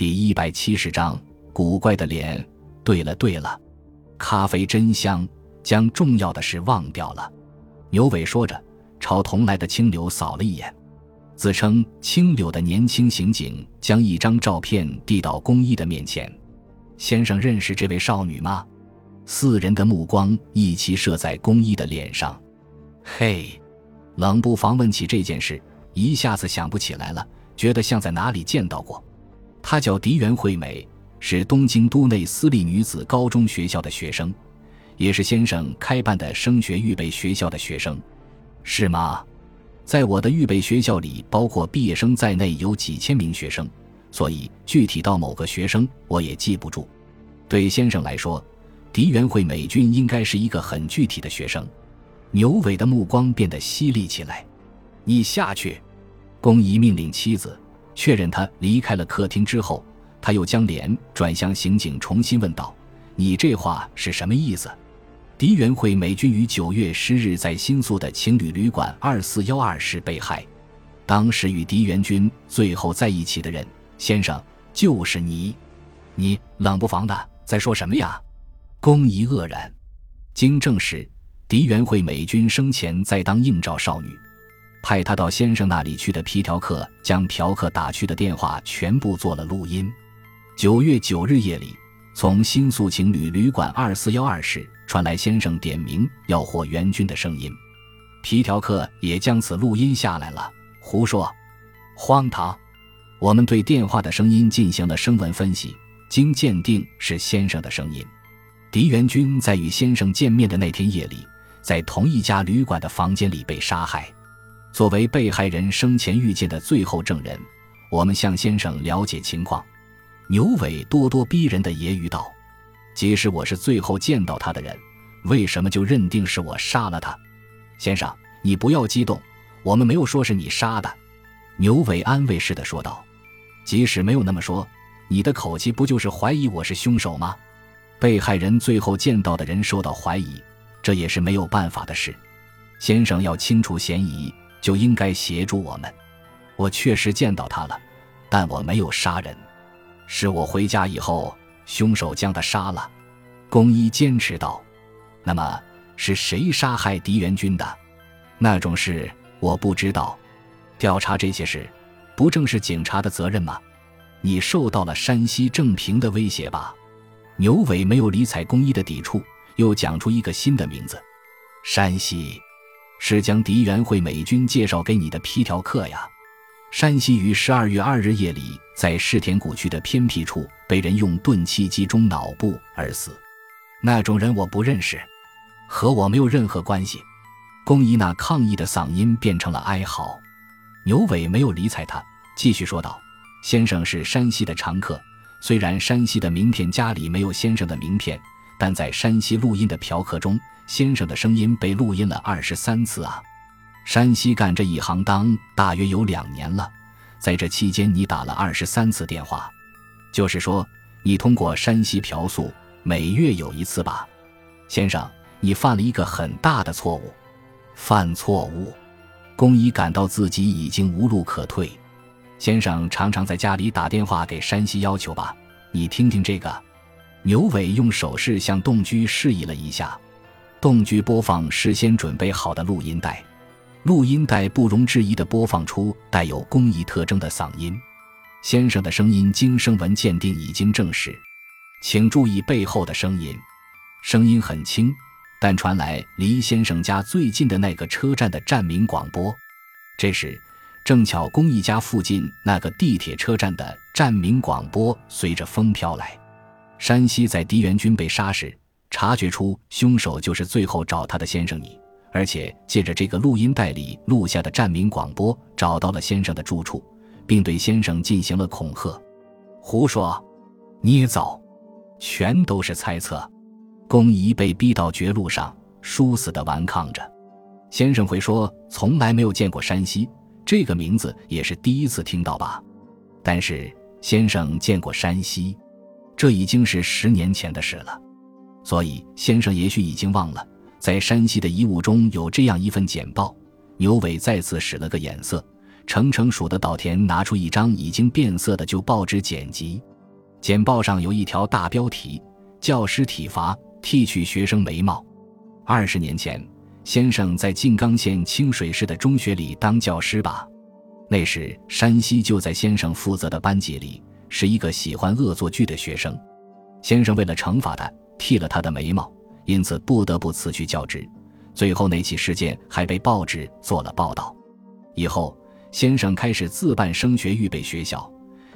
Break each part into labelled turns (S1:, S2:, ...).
S1: 第一百七十章，古怪的脸。对了对了，咖啡真香，将重要的事忘掉了。牛尾说着，朝同来的青柳扫了一眼。自称青柳的年轻刑警将一张照片递到公一的面前。先生认识这位少女吗？四人的目光一齐射在公一的脸上。嘿，冷不防问起这件事，一下子想不起来了，觉得像在哪里见到过。她叫狄原惠美，是东京都内私立女子高中学校的学生，也是先生开办的升学预备学校的学生，是吗？在我的预备学校里，包括毕业生在内有几千名学生，所以具体到某个学生我也记不住。对先生来说，狄元惠美君应该是一个很具体的学生。牛尾的目光变得犀利起来。你下去。宫仪命令妻子，确认他离开了客厅之后，他又将脸转向刑警，重新问道：“你这话是什么意思？”狄元惠美军于九月十日在新宿的情侣旅馆二四幺二室被害，当时与狄元君最后在一起的人，先生就是你。你冷不防的在说什么呀？宫仪愕然。经证实，狄元惠美君生前在当应召少女，派他到先生那里去的皮条客将嫖客打去的电话全部做了录音。九月九日夜里。从新宿情侣旅馆二四幺二室传来先生点名要霍元军的声音，皮条客也将此录音下来了。胡说，荒唐！我们对电话的声音进行了声纹分析，经鉴定是先生的声音。狄元军在与先生见面的那天夜里，在同一家旅馆的房间里被杀害。作为被害人生前遇见的最后证人，我们向先生了解情况。牛尾咄咄逼人的揶揄道：“即使我是最后见到他的人，为什么就认定是我杀了他？先生，你不要激动，我们没有说是你杀的。”牛尾安慰似的说道：“即使没有那么说，你的口气不就是怀疑我是凶手吗？被害人最后见到的人受到怀疑，这也是没有办法的事。先生要清除嫌疑，就应该协助我们。我确实见到他了，但我没有杀人。”是我回家以后，凶手将他杀了。宫一坚持道：“那么是谁杀害狄元军的？那种事我不知道。调查这些事，不正是警察的责任吗？你受到了山西正平的威胁吧？”牛尾没有理睬宫一的抵触，又讲出一个新的名字：“山西，是将狄元会美军介绍给你的皮条客呀。”山西于十二月二日夜里，在世田谷区的偏僻处被人用钝器击中脑部而死。那种人我不认识，和我没有任何关系。宫一那抗议的嗓音变成了哀嚎。牛尾没有理睬他，继续说道：“先生是山西的常客，虽然山西的名片夹里没有先生的名片，但在山西录音的嫖客中，先生的声音被录音了二十三次啊。”山西干这一行当大约有两年了，在这期间你打了二十三次电话，就是说你通过山西嫖宿每月有一次吧，先生，你犯了一个很大的错误，犯错误，宫一感到自己已经无路可退。先生常常在家里打电话给山西要求吧，你听听这个。牛尾用手势向洞居示意了一下，动局播放事先准备好的录音带。录音带不容置疑地播放出带有工艺特征的嗓音，先生的声音经声纹鉴定已经证实。请注意背后的声音，声音很轻，但传来离先生家最近的那个车站的站名广播。这时，正巧工艺家附近那个地铁车站的站名广播随着风飘来。山西在狄元军被杀时，察觉出凶手就是最后找他的先生你。而且借着这个录音带里录下的站名广播，找到了先生的住处，并对先生进行了恐吓。胡说，捏造，全都是猜测。宫仪被逼到绝路上，殊死的顽抗着。先生会说从来没有见过山西这个名字，也是第一次听到吧？但是先生见过山西，这已经是十年前的事了，所以先生也许已经忘了。在山西的遗物中有这样一份简报，牛尾再次使了个眼色，成成数的岛田拿出一张已经变色的旧报纸剪辑。简报上有一条大标题：“教师体罚，剃去学生眉毛。”二十年前，先生在静冈县清水市的中学里当教师吧？那时山西就在先生负责的班级里，是一个喜欢恶作剧的学生。先生为了惩罚他，剃了他的眉毛，因此不得不辞去教职。最后那起事件还被报纸做了报道。以后，先生开始自办升学预备学校。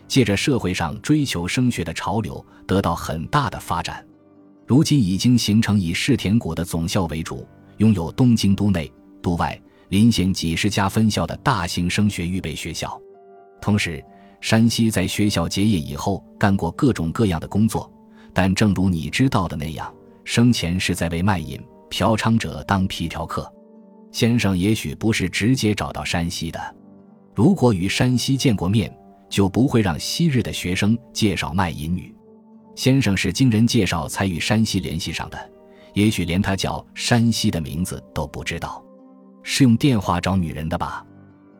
S1: 借着社会上追求升学的潮流，得到很大的发展。如今已经形成以世田谷的总校为主，拥有东京都内、都外、邻县几十家分校的大型升学预备学校。同时，山西在学校结业以后干过各种各样的工作，但正如你知道的那样，生前是在为卖淫、嫖娼者当皮条客。先生也许不是直接找到山西的，如果与山西见过面。就不会让昔日的学生介绍卖淫女。先生是经人介绍才与山西联系上的，也许连他叫山西的名字都不知道。是用电话找女人的吧？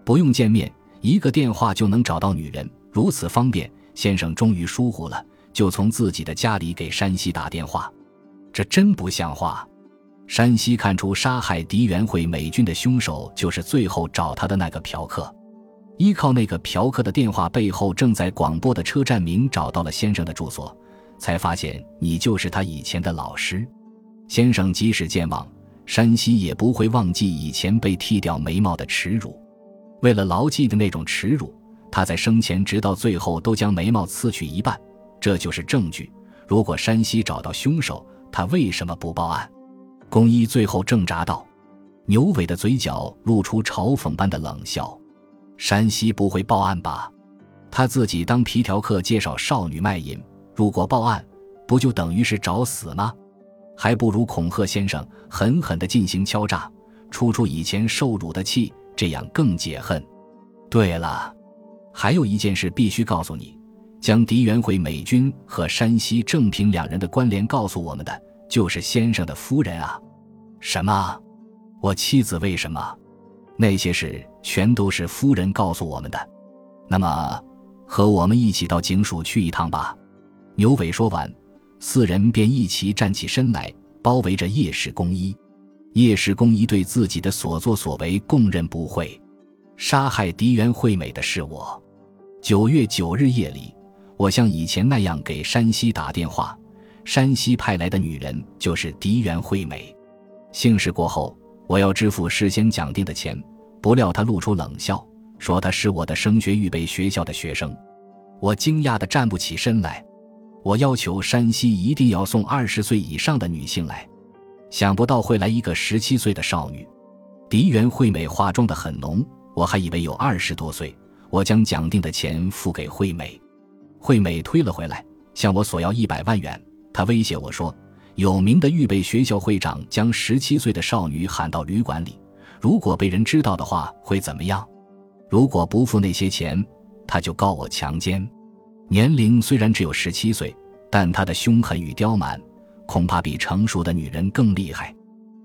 S1: 不用见面，一个电话就能找到女人，如此方便。先生终于疏忽了，就从自己的家里给山西打电话。这真不像话！山西看出杀害狄元会美军的凶手就是最后找他的那个嫖客。依靠那个嫖客的电话背后正在广播的车站名，找到了先生的住所，才发现你就是他以前的老师。先生即使健忘，山西也不会忘记以前被剃掉眉毛的耻辱。为了牢记的那种耻辱，他在生前直到最后都将眉毛刺去一半。这就是证据。如果山西找到凶手，他为什么不报案？公一最后挣扎道。牛尾的嘴角露出嘲讽般的冷笑。山西不会报案吧？他自己当皮条客介绍少女卖淫，如果报案，不就等于是找死吗？还不如恐吓先生，狠狠地进行敲诈，出出以前受辱的气，这样更解恨。对了，还有一件事必须告诉你：将狄元会美军和山西正平两人的关联告诉我们的，就是先生的夫人啊。什么？我妻子为什么？那些事全都是夫人告诉我们的。那么，和我们一起到警署去一趟吧。牛尾说完，四人便一齐站起身来，包围着叶氏公一。叶氏公一对自己的所作所为供认不讳。杀害狄元惠美的是我。九月九日夜里，我像以前那样给山西打电话，山西派来的女人就是狄元惠美。姓氏过后。我要支付事先讲定的钱，不料他露出冷笑，说他是我的升学预备学校的学生。我惊讶的站不起身来。我要求山西一定要送二十岁以上的女性来，想不到会来一个十七岁的少女。狄元惠美化妆的很浓，我还以为有二十多岁。我将讲定的钱付给惠美，惠美推了回来，向我索要一百万元。她威胁我说。有名的预备学校会长将十七岁的少女喊到旅馆里，如果被人知道的话会怎么样？如果不付那些钱，他就告我强奸。年龄虽然只有十七岁，但他的凶狠与刁蛮，恐怕比成熟的女人更厉害。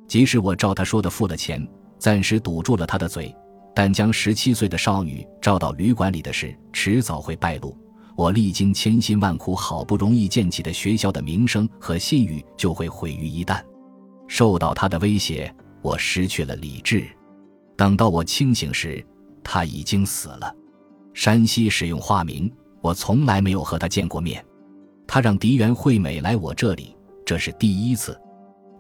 S1: 即使我照他说的付了钱，暂时堵住了他的嘴，但将十七岁的少女召到旅馆里的事，迟早会败露。我历经千辛万苦，好不容易建起的学校的名声和信誉就会毁于一旦。受到他的威胁，我失去了理智。等到我清醒时，他已经死了。山西使用化名，我从来没有和他见过面。他让狄元惠美来我这里，这是第一次。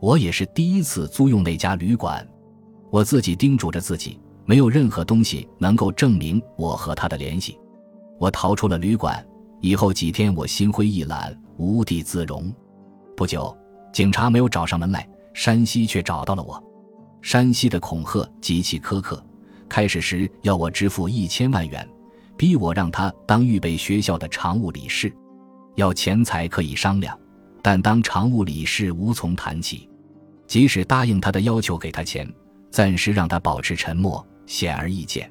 S1: 我也是第一次租用那家旅馆。我自己叮嘱着自己，没有任何东西能够证明我和他的联系。我逃出了旅馆。以后几天，我心灰意懒，无地自容。不久，警察没有找上门来，山西却找到了我。山西的恐吓极其苛刻，开始时要我支付一千万元，逼我让他当预备学校的常务理事。要钱财可以商量，但当常务理事无从谈起。即使答应他的要求，给他钱，暂时让他保持沉默，显而易见，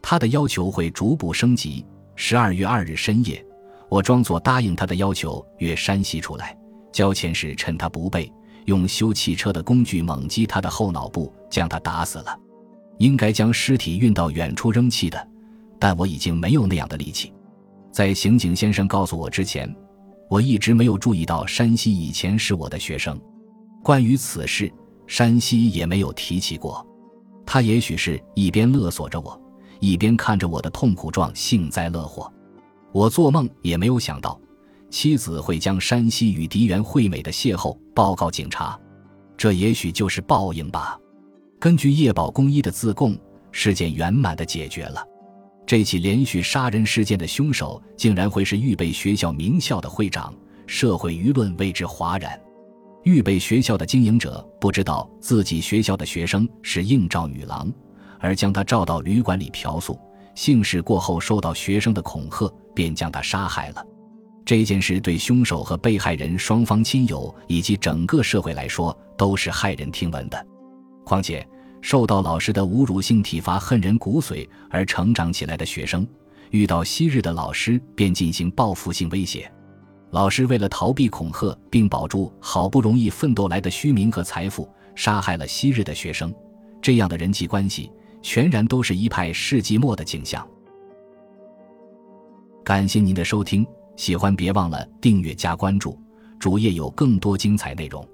S1: 他的要求会逐步升级。十二月二日深夜。我装作答应他的要求，约山西出来交钱时，趁他不备，用修汽车的工具猛击他的后脑部，将他打死了。应该将尸体运到远处扔弃的，但我已经没有那样的力气。在刑警先生告诉我之前，我一直没有注意到山西以前是我的学生。关于此事，山西也没有提起过。他也许是一边勒索着我，一边看着我的痛苦状幸灾乐祸。我做梦也没有想到，妻子会将山西与狄元惠美的邂逅报告警察。这也许就是报应吧。根据叶宝公一的自供，事件圆满的解决了。这起连续杀人事件的凶手竟然会是预备学校名校的会长，社会舆论为之哗然。预备学校的经营者不知道自己学校的学生是应召女郎，而将他召到旅馆里嫖宿。幸事过后，受到学生的恐吓，便将他杀害了。这件事对凶手和被害人双方亲友以及整个社会来说都是骇人听闻的。况且，受到老师的侮辱性体罚恨人骨髓而成长起来的学生，遇到昔日的老师便进行报复性威胁。老师为了逃避恐吓并保住好不容易奋斗来的虚名和财富，杀害了昔日的学生。这样的人际关系，全然都是一派世纪末的景象。感谢您的收听。喜欢别忘了订阅加关注，主页有更多精彩内容。